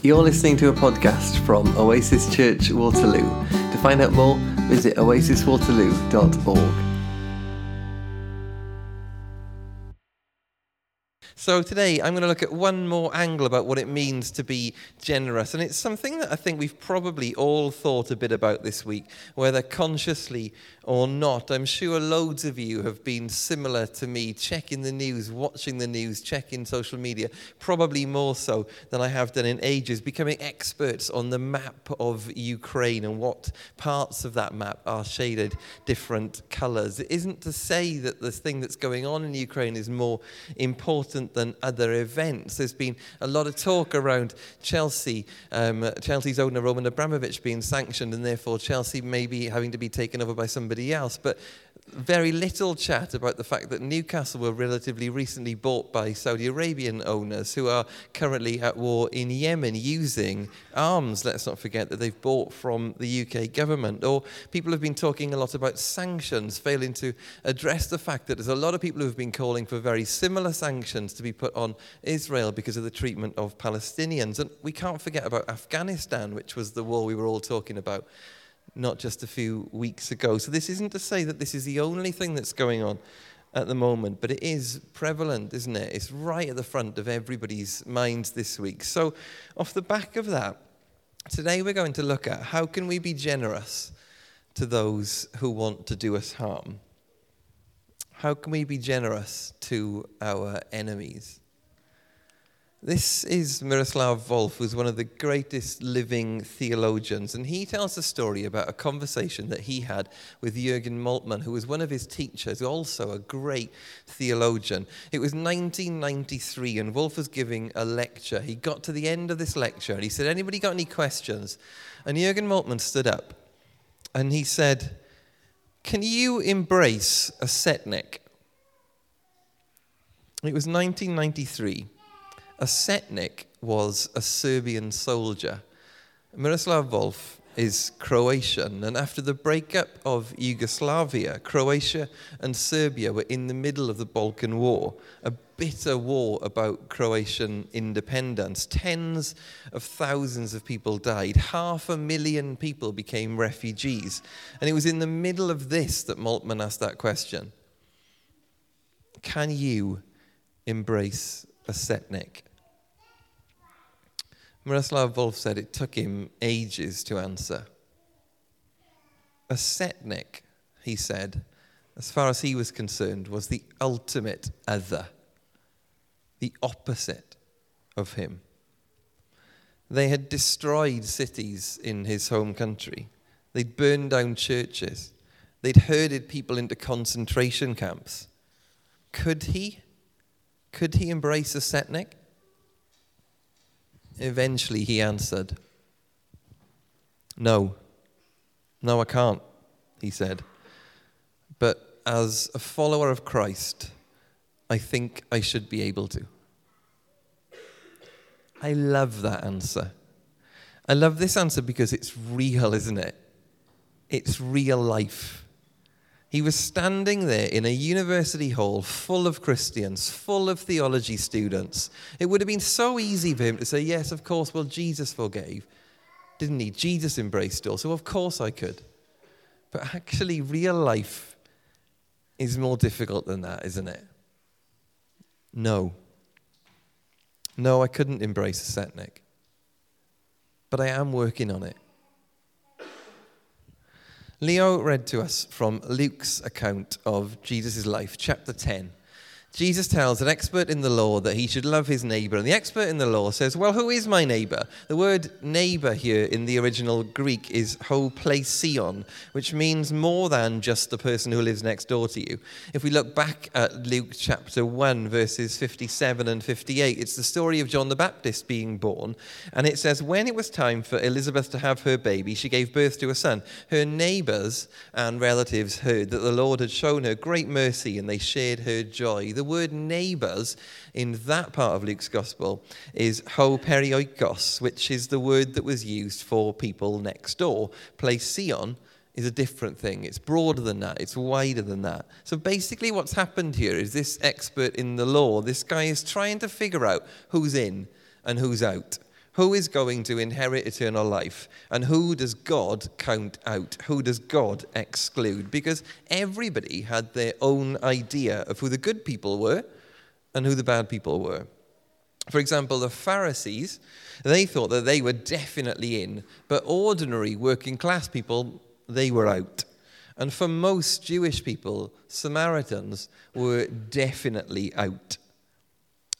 You're listening to a podcast from Oasis Church Waterloo. To find out more, visit oasiswaterloo.org. So, today I'm going to look at one more angle about what it means to be generous. And it's something that I think we've probably all thought a bit about this week, whether consciously or not. I'm sure loads of you have been similar to me, checking the news, watching the news, checking social media, probably more so than I have done in ages, becoming experts on the map of Ukraine and what parts of that map are shaded different colors. It isn't to say that the thing that's going on in Ukraine is more important than other events. There's been a lot of talk around Chelsea, um, Chelsea's owner Roman Abramovich being sanctioned, and therefore Chelsea maybe having to be taken over by somebody somebody else. But very little chat about the fact that Newcastle were relatively recently bought by Saudi Arabian owners who are currently at war in Yemen using arms, let's not forget, that they've bought from the UK government. Or people have been talking a lot about sanctions, failing to address the fact that there's a lot of people who have been calling for very similar sanctions to be put on Israel because of the treatment of Palestinians. And we can't forget about Afghanistan, which was the war we were all talking about not just a few weeks ago. So, this isn't to say that this is the only thing that's going on at the moment, but it is prevalent, isn't it? It's right at the front of everybody's minds this week. So, off the back of that, today we're going to look at how can we be generous to those who want to do us harm? How can we be generous to our enemies? This is Miroslav Volf, who's one of the greatest living theologians, and he tells a story about a conversation that he had with Jürgen Moltmann, who was one of his teachers, also a great theologian. It was 1993, and Volf was giving a lecture. He got to the end of this lecture, and he said, Anybody got any questions? And Jürgen Moltmann stood up, and he said, Can you embrace a setnik? It was 1993. A setnik was a Serbian soldier. Miroslav Volf is Croatian, and after the breakup of Yugoslavia, Croatia and Serbia were in the middle of the Balkan War, a bitter war about Croatian independence. Tens of thousands of people died, half a million people became refugees. And it was in the middle of this that Moltmann asked that question Can you embrace a setnik? Miroslav Volf said it took him ages to answer. A setnik, he said, as far as he was concerned, was the ultimate other, the opposite of him. They had destroyed cities in his home country. They'd burned down churches. They'd herded people into concentration camps. Could he? Could he embrace a setnik? Eventually, he answered, No, no, I can't, he said. But as a follower of Christ, I think I should be able to. I love that answer. I love this answer because it's real, isn't it? It's real life. He was standing there in a university hall full of Christians, full of theology students. It would have been so easy for him to say, Yes, of course, well, Jesus forgave. Didn't he? Jesus embraced all, so of course I could. But actually, real life is more difficult than that, isn't it? No. No, I couldn't embrace a setnik. But I am working on it. Leo read to us from Luke's account of Jesus' life, chapter 10. Jesus tells an expert in the law that he should love his neighbor. And the expert in the law says, Well, who is my neighbor? The word neighbor here in the original Greek is ho which means more than just the person who lives next door to you. If we look back at Luke chapter 1, verses 57 and 58, it's the story of John the Baptist being born. And it says, When it was time for Elizabeth to have her baby, she gave birth to a son. Her neighbors and relatives heard that the Lord had shown her great mercy and they shared her joy the word neighbors in that part of Luke's gospel is ho perioikos, which is the word that was used for people next door. Plesion is a different thing. It's broader than that, it's wider than that. So basically, what's happened here is this expert in the law, this guy is trying to figure out who's in and who's out Who is going to inherit eternal life? And who does God count out? Who does God exclude? Because everybody had their own idea of who the good people were and who the bad people were. For example, the Pharisees, they thought that they were definitely in, but ordinary working class people, they were out. And for most Jewish people, Samaritans were definitely out.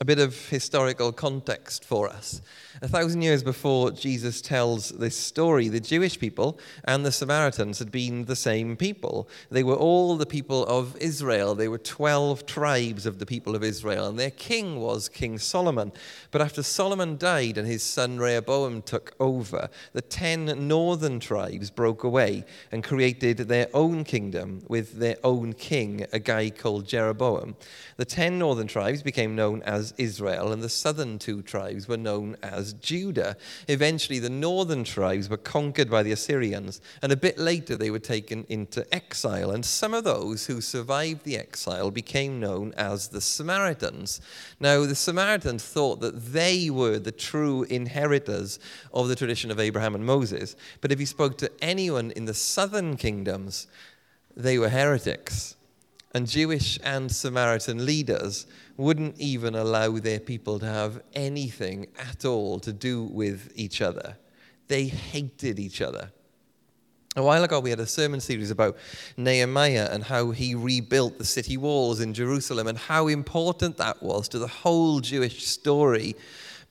A bit of historical context for us. A thousand years before Jesus tells this story, the Jewish people and the Samaritans had been the same people. They were all the people of Israel. They were 12 tribes of the people of Israel, and their king was King Solomon. But after Solomon died and his son Rehoboam took over, the 10 northern tribes broke away and created their own kingdom with their own king, a guy called Jeroboam. The 10 northern tribes became known as Israel, and the southern two tribes were known as Judah. Eventually, the northern tribes were conquered by the Assyrians, and a bit later, they were taken into exile. And some of those who survived the exile became known as the Samaritans. Now, the Samaritans thought that they were the true inheritors of the tradition of Abraham and Moses. But if you spoke to anyone in the southern kingdoms, they were heretics. And Jewish and Samaritan leaders wouldn't even allow their people to have anything at all to do with each other. They hated each other. A while ago, we had a sermon series about Nehemiah and how he rebuilt the city walls in Jerusalem and how important that was to the whole Jewish story.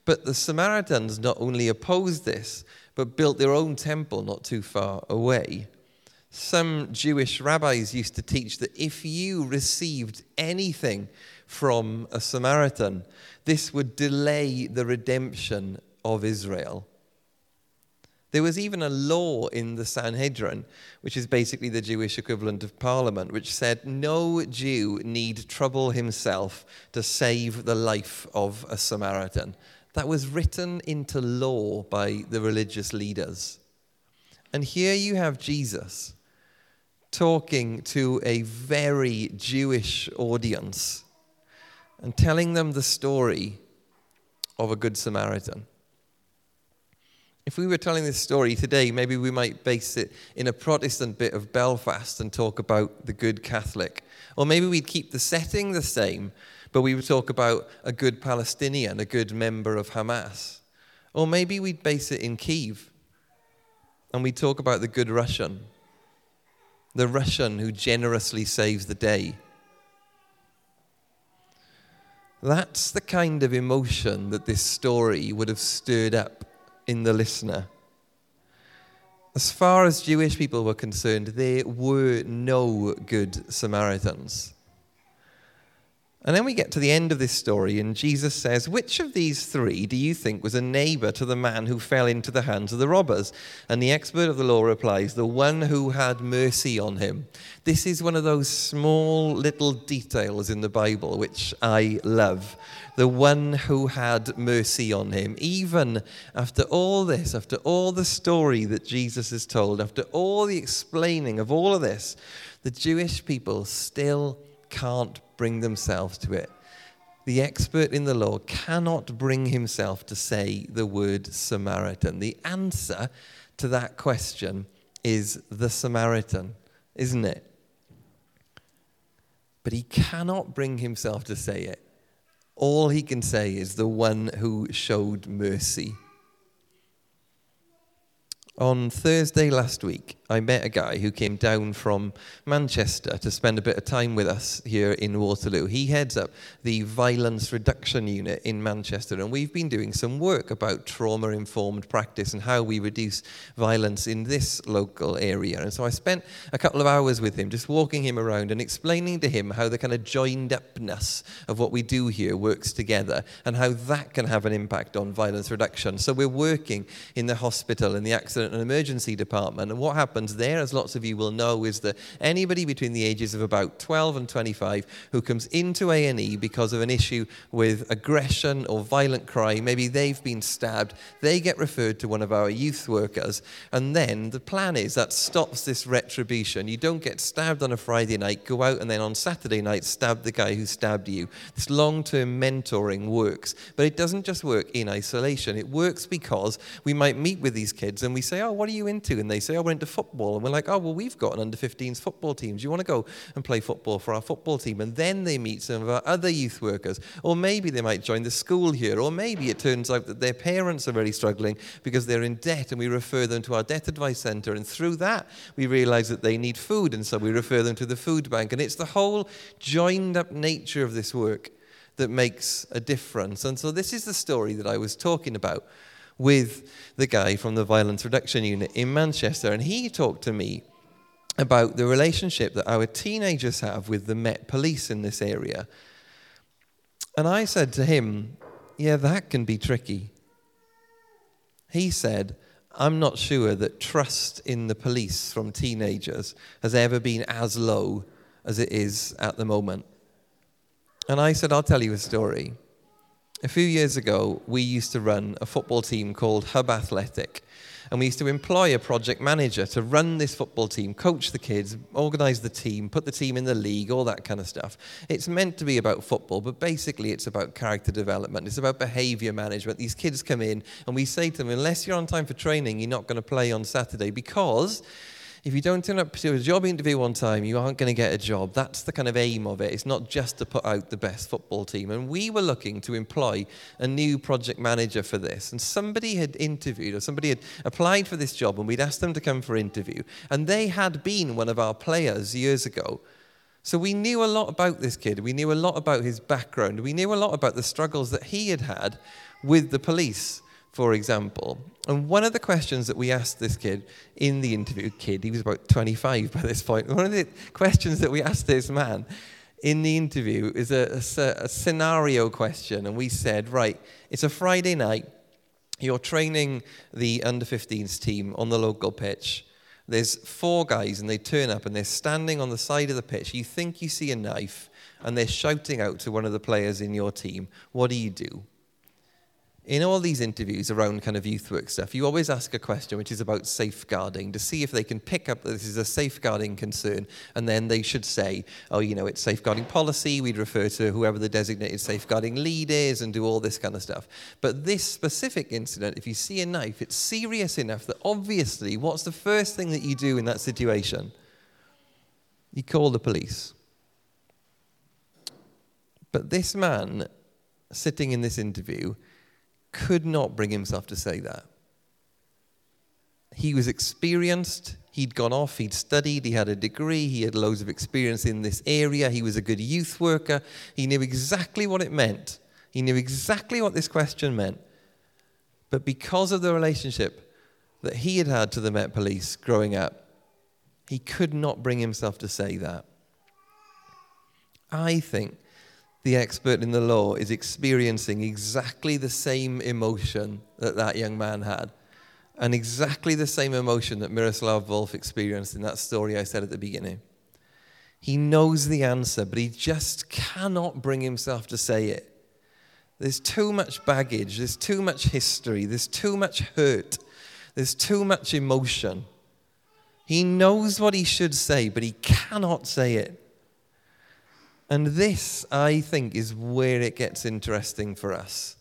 But the Samaritans not only opposed this, but built their own temple not too far away. Some Jewish rabbis used to teach that if you received anything from a Samaritan, this would delay the redemption of Israel. There was even a law in the Sanhedrin, which is basically the Jewish equivalent of parliament, which said no Jew need trouble himself to save the life of a Samaritan. That was written into law by the religious leaders. And here you have Jesus talking to a very Jewish audience and telling them the story of a Good Samaritan. If we were telling this story today, maybe we might base it in a Protestant bit of Belfast and talk about the good Catholic. Or maybe we'd keep the setting the same, but we would talk about a good Palestinian, a good member of Hamas. Or maybe we'd base it in Kiev and we'd talk about the good Russian, the Russian who generously saves the day that's the kind of emotion that this story would have stirred up in the listener. As far as Jewish people were concerned, there were no good Samaritans. And then we get to the end of this story, and Jesus says, Which of these three do you think was a neighbor to the man who fell into the hands of the robbers? And the expert of the law replies, The one who had mercy on him. This is one of those small little details in the Bible which I love. The one who had mercy on him. Even after all this, after all the story that Jesus has told, after all the explaining of all of this, the Jewish people still can't bring themselves to it. The expert in the law cannot bring himself to say the word Samaritan. The answer to that question is the Samaritan, isn't it? But he cannot bring himself to say it. All he can say is the one who showed mercy. On Thursday last week, I met a guy who came down from Manchester to spend a bit of time with us here in Waterloo. He heads up the Violence Reduction Unit in Manchester, and we've been doing some work about trauma informed practice and how we reduce violence in this local area. And so I spent a couple of hours with him, just walking him around and explaining to him how the kind of joined upness of what we do here works together and how that can have an impact on violence reduction. So we're working in the hospital, in the accident and emergency department, and what happens? Happens there, as lots of you will know, is that anybody between the ages of about 12 and 25 who comes into A&E because of an issue with aggression or violent crime, maybe they've been stabbed, they get referred to one of our youth workers. And then the plan is that stops this retribution. You don't get stabbed on a Friday night, go out and then on Saturday night stab the guy who stabbed you. This long-term mentoring works, but it doesn't just work in isolation. It works because we might meet with these kids and we say, "Oh, what are you into?" And they say, "Oh, we're into football." And we're like, "Oh, well, we've got an under 15s football team. Do you want to go and play football for our football team?" And then they meet some of our other youth workers, or maybe they might join the school here, or maybe it turns out that their parents are really struggling because they're in debt, and we refer them to our debt advice center. And through that, we realize that they need food, and so we refer them to the food bank. And it's the whole joined up nature of this work that makes a difference. And so this is the story that I was talking about with the guy from the Violence Reduction Unit in Manchester. And he talked to me about the relationship that our teenagers have with the Met Police in this area. And I said to him, Yeah, that can be tricky. He said, I'm not sure that trust in the police from teenagers has ever been as low as it is at the moment. And I said, I'll tell you a story. A few years ago, we used to run a football team called Hub Athletic. And we used to employ a project manager to run this football team, coach the kids, organize the team, put the team in the league, all that kind of stuff. It's meant to be about football, but basically it's about character development. It's about behavior management. These kids come in and we say to them, unless you're on time for training, you're not going to play on Saturday because if you don't turn up to a job interview on time, you aren't going to get a job. That's the kind of aim of it. It's not just to put out the best football team. And we were looking to employ a new project manager for this. And somebody had interviewed, or somebody had applied for this job, and we'd asked them to come for interview. And they had been one of our players years ago. So we knew a lot about this kid. We knew a lot about his background. We knew a lot about the struggles that he had had with the police for example. And one of the questions that we asked this kid in the interview, kid, he was about 25 by this point, one of the questions that we asked this man in the interview is a, a, a scenario question. And we said, right, it's a Friday night, you're training the under 15s team on the local pitch. There's four guys and they turn up and they're standing on the side of the pitch. You think you see a knife and they're shouting out to one of the players in your team. What do you do? In all these interviews around kind of youth work stuff, you always ask a question which is about safeguarding to see if they can pick up that this is a safeguarding concern, and then they should say, oh, you know, it's safeguarding policy. We'd refer to whoever the designated safeguarding lead is and do all this kind of stuff. But this specific incident, if you see a knife, it's serious enough that obviously, what's the first thing that you do in that situation? You call the police. But this man sitting in this interview could not bring himself to say that. He was experienced. He'd gone off, he'd studied, he had a degree, he had loads of experience in this area, he was a good youth worker. He knew exactly what it meant. He knew exactly what this question meant. But because of the relationship that he had had to the Met Police growing up, he could not bring himself to say that. I think the expert in the law is experiencing exactly the same emotion that that young man had, and exactly the same emotion that Miroslav Volf experienced in that story I said at the beginning. He knows the answer, but he just cannot bring himself to say it. There's too much baggage, there's too much history, there's too much hurt, there's too much emotion. He knows what he should say, but he cannot say it. And this, I think, is where it gets interesting for us.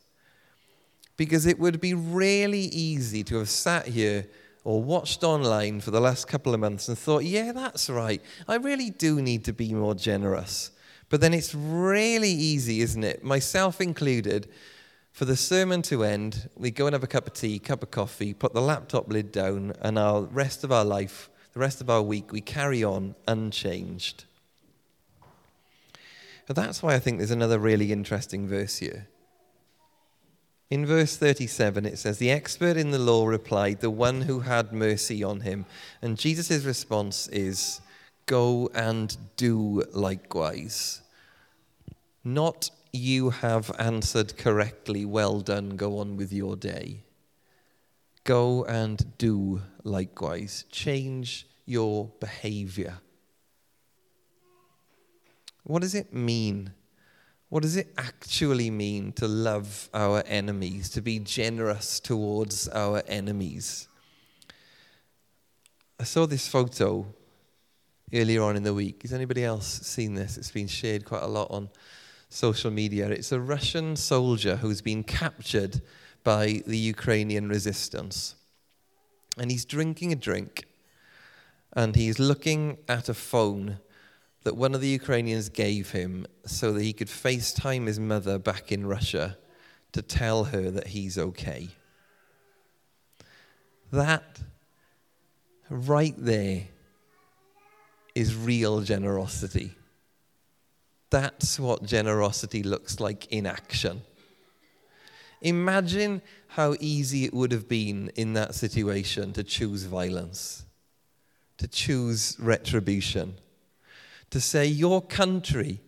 Because it would be really easy to have sat here or watched online for the last couple of months and thought, yeah, that's right. I really do need to be more generous. But then it's really easy, isn't it? Myself included, for the sermon to end, we go and have a cup of tea, cup of coffee, put the laptop lid down, and our rest of our life, the rest of our week, we carry on unchanged. But that's why I think there's another really interesting verse here. In verse 37, it says, The expert in the law replied, The one who had mercy on him. And Jesus' response is, Go and do likewise. Not you have answered correctly, well done, go on with your day. Go and do likewise. Change your behavior. What does it mean? What does it actually mean to love our enemies, to be generous towards our enemies? I saw this photo earlier on in the week. Has anybody else seen this? It's been shared quite a lot on social media. It's a Russian soldier who's been captured by the Ukrainian resistance. And he's drinking a drink and he's looking at a phone that one of the Ukrainians gave him so that he could FaceTime his mother back in Russia to tell her that he's okay. That right there is real generosity. That's what generosity looks like in action. Imagine how easy it would have been in that situation to choose violence, to choose retribution, to say, Your country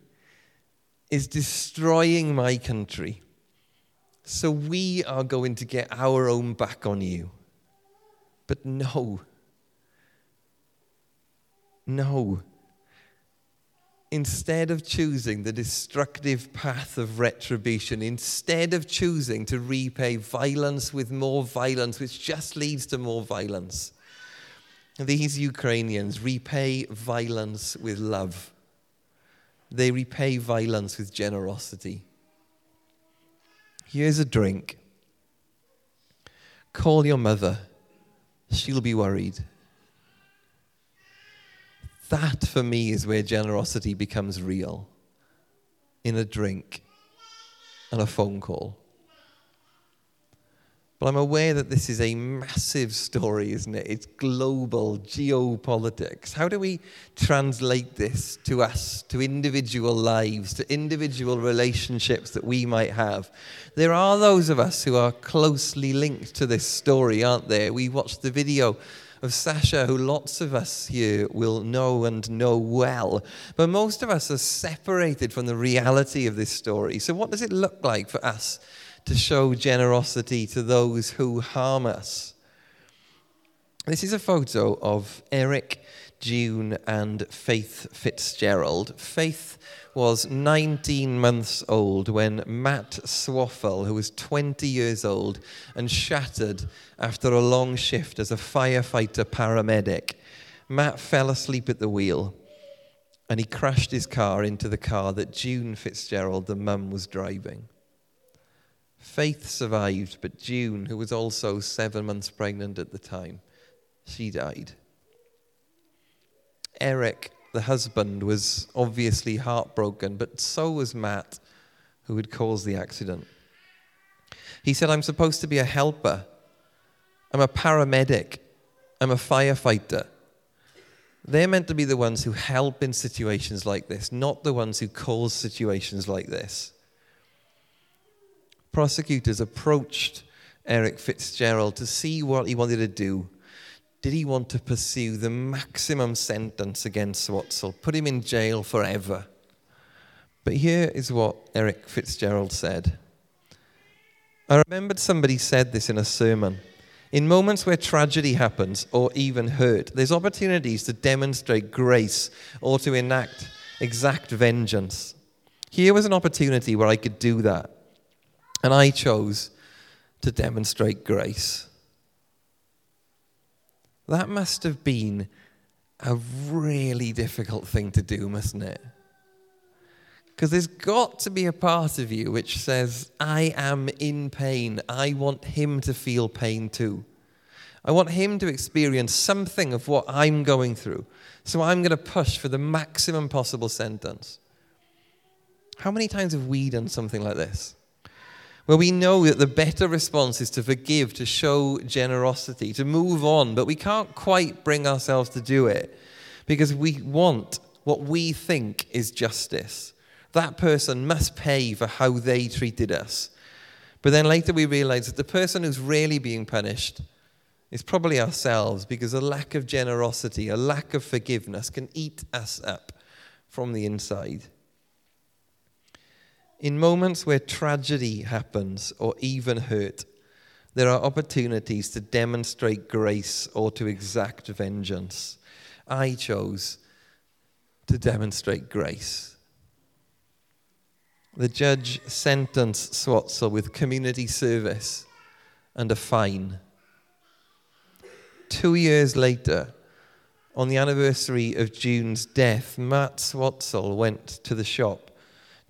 is destroying my country, so we are going to get our own back on you. But no, no. Instead of choosing the destructive path of retribution, instead of choosing to repay violence with more violence, which just leads to more violence, these Ukrainians repay violence with love. They repay violence with generosity. Here's a drink. Call your mother. She'll be worried. That for me is where generosity becomes real in a drink and a phone call. But I'm aware that this is a massive story, isn't it? It's global geopolitics. How do we translate this to us, to individual lives, to individual relationships that we might have? There are those of us who are closely linked to this story, aren't there? We watched the video of Sasha, who lots of us here will know and know well. But most of us are separated from the reality of this story. So, what does it look like for us to show generosity to those who harm us? This is a photo of Eric, June, and Faith Fitzgerald. Faith was 19 months old when Matt Swatsell, who was 20 years old and shattered after a long shift as a firefighter paramedic, Matt fell asleep at the wheel and he crashed his car into the car that June Fitzgerald, the mum, was driving. Faith survived, but June, who was also seven months pregnant at the time, she died. Eric the husband was obviously heartbroken, but so was Matt, who had caused the accident. He said, I'm supposed to be a helper. I'm a paramedic. I'm a firefighter. They're meant to be the ones who help in situations like this, not the ones who cause situations like this. Prosecutors approached Eric Fitzgerald to see what he wanted to do did he want to pursue the maximum sentence against Swatsell, put him in jail forever? But here is what Eric Fitzgerald said. I remembered somebody said this in a sermon. In moments where tragedy happens or even hurt, there's opportunities to demonstrate grace or to enact exact vengeance. Here was an opportunity where I could do that. And I chose to demonstrate grace. That must have been a really difficult thing to do, mustn't it? Because there's got to be a part of you which says, I am in pain. I want him to feel pain too. I want him to experience something of what I'm going through. So I'm going to push for the maximum possible sentence. How many times have we done something like this? Where we know that the better response is to forgive, to show generosity, to move on, but we can't quite bring ourselves to do it because we want what we think is justice. That person must pay for how they treated us. But then later we realize that the person who's really being punished is probably ourselves because a lack of generosity, a lack of forgiveness can eat us up from the inside. In moments where tragedy happens or even hurt, there are opportunities to demonstrate grace or to exact vengeance. I chose to demonstrate grace. The judge sentenced Swatsell with community service and a fine. Two years later, on the anniversary of June's death, Matt Swatsell went to the shop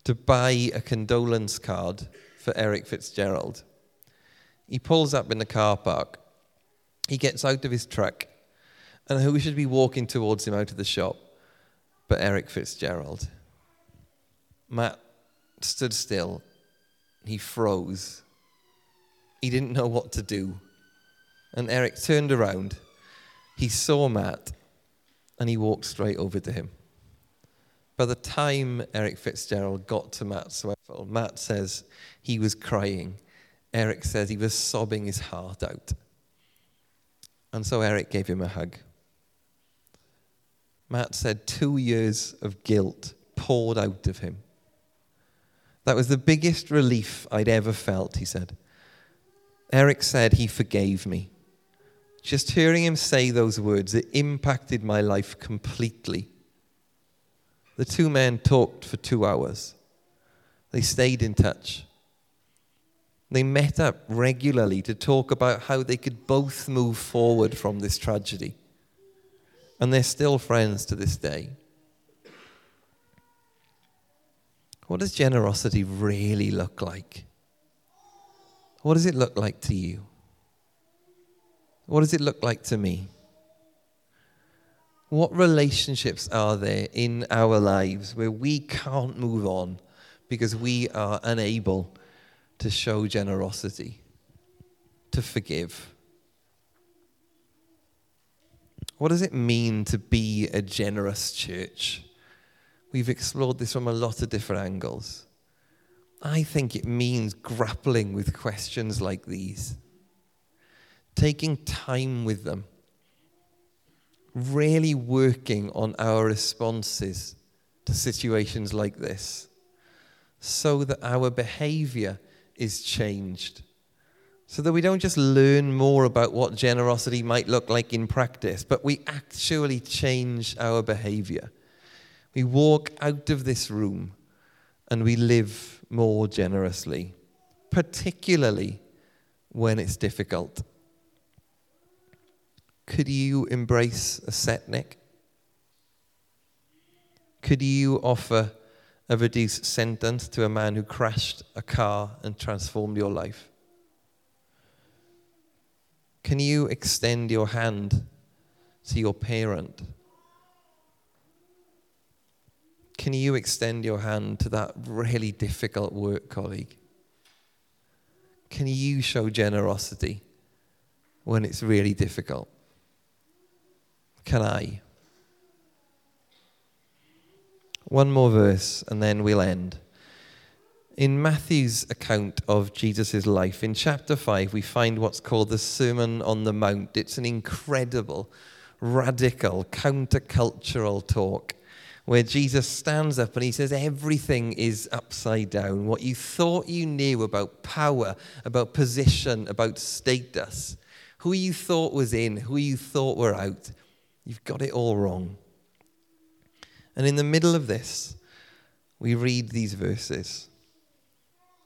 to buy a condolence card for Eric Fitzgerald. He pulls up in the car park. He gets out of his truck, and who should be walking towards him out of the shop but Eric Fitzgerald? Matt stood still. He froze. He didn't know what to do. And Eric turned around. He saw Matt and he walked straight over to him. By the time Eric Fitzgerald got to Matt Swatsell, Matt says he was crying. Eric says he was sobbing his heart out. And so Eric gave him a hug. Matt said two years of guilt poured out of him. That was the biggest relief I'd ever felt, he said. Eric said he forgave me. Just hearing him say those words, it impacted my life completely. The two men talked for two hours. They stayed in touch. They met up regularly to talk about how they could both move forward from this tragedy. And they're still friends to this day. What does generosity really look like? What does it look like to you? What does it look like to me? What relationships are there in our lives where we can't move on because we are unable to show generosity, to forgive? What does it mean to be a generous church? We've explored this from a lot of different angles. I think it means grappling with questions like these, taking time with them, really working on our responses to situations like this so that our behavior is changed. So that we don't just learn more about what generosity might look like in practice, but we actually change our behavior. We walk out of this room and we live more generously, particularly when it's difficult. Could you embrace a setnik? Could you offer a reduced sentence to a man who crashed a car and transformed your life? Can you extend your hand to your parent? Can you extend your hand to that really difficult work colleague? Can you show generosity when it's really difficult? Can I? One more verse and then we'll end. In Matthew's account of Jesus' life, in chapter 5, we find what's called the Sermon on the Mount. It's an incredible, radical, countercultural talk where Jesus stands up and he says, Everything is upside down. What you thought you knew about power, about position, about status, who you thought was in, who you thought were out, you've got it all wrong. And in the middle of this, we read these verses.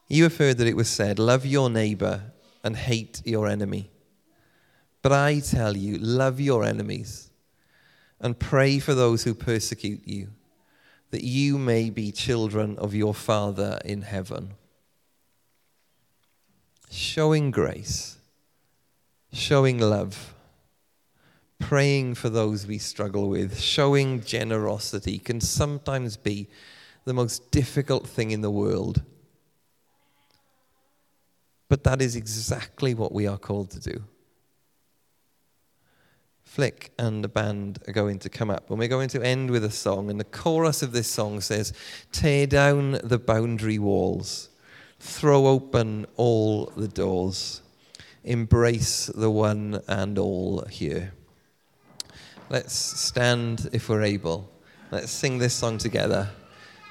You have heard that it was said, Love your neighbor and hate your enemy. But I tell you, love your enemies and pray for those who persecute you, that you may be children of your Father in heaven. Showing grace, showing love, praying for those we struggle with, showing generosity can sometimes be the most difficult thing in the world. But that is exactly what we are called to do. Flick and the band are going to come up, and we're going to end with a song. And the chorus of this song says, Tear down the boundary walls, throw open all the doors, embrace the one and all here. Let's stand if we're able. Let's sing this song together,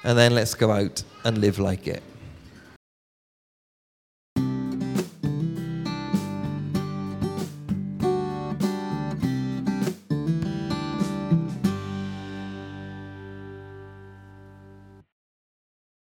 and then let's go out and live like it.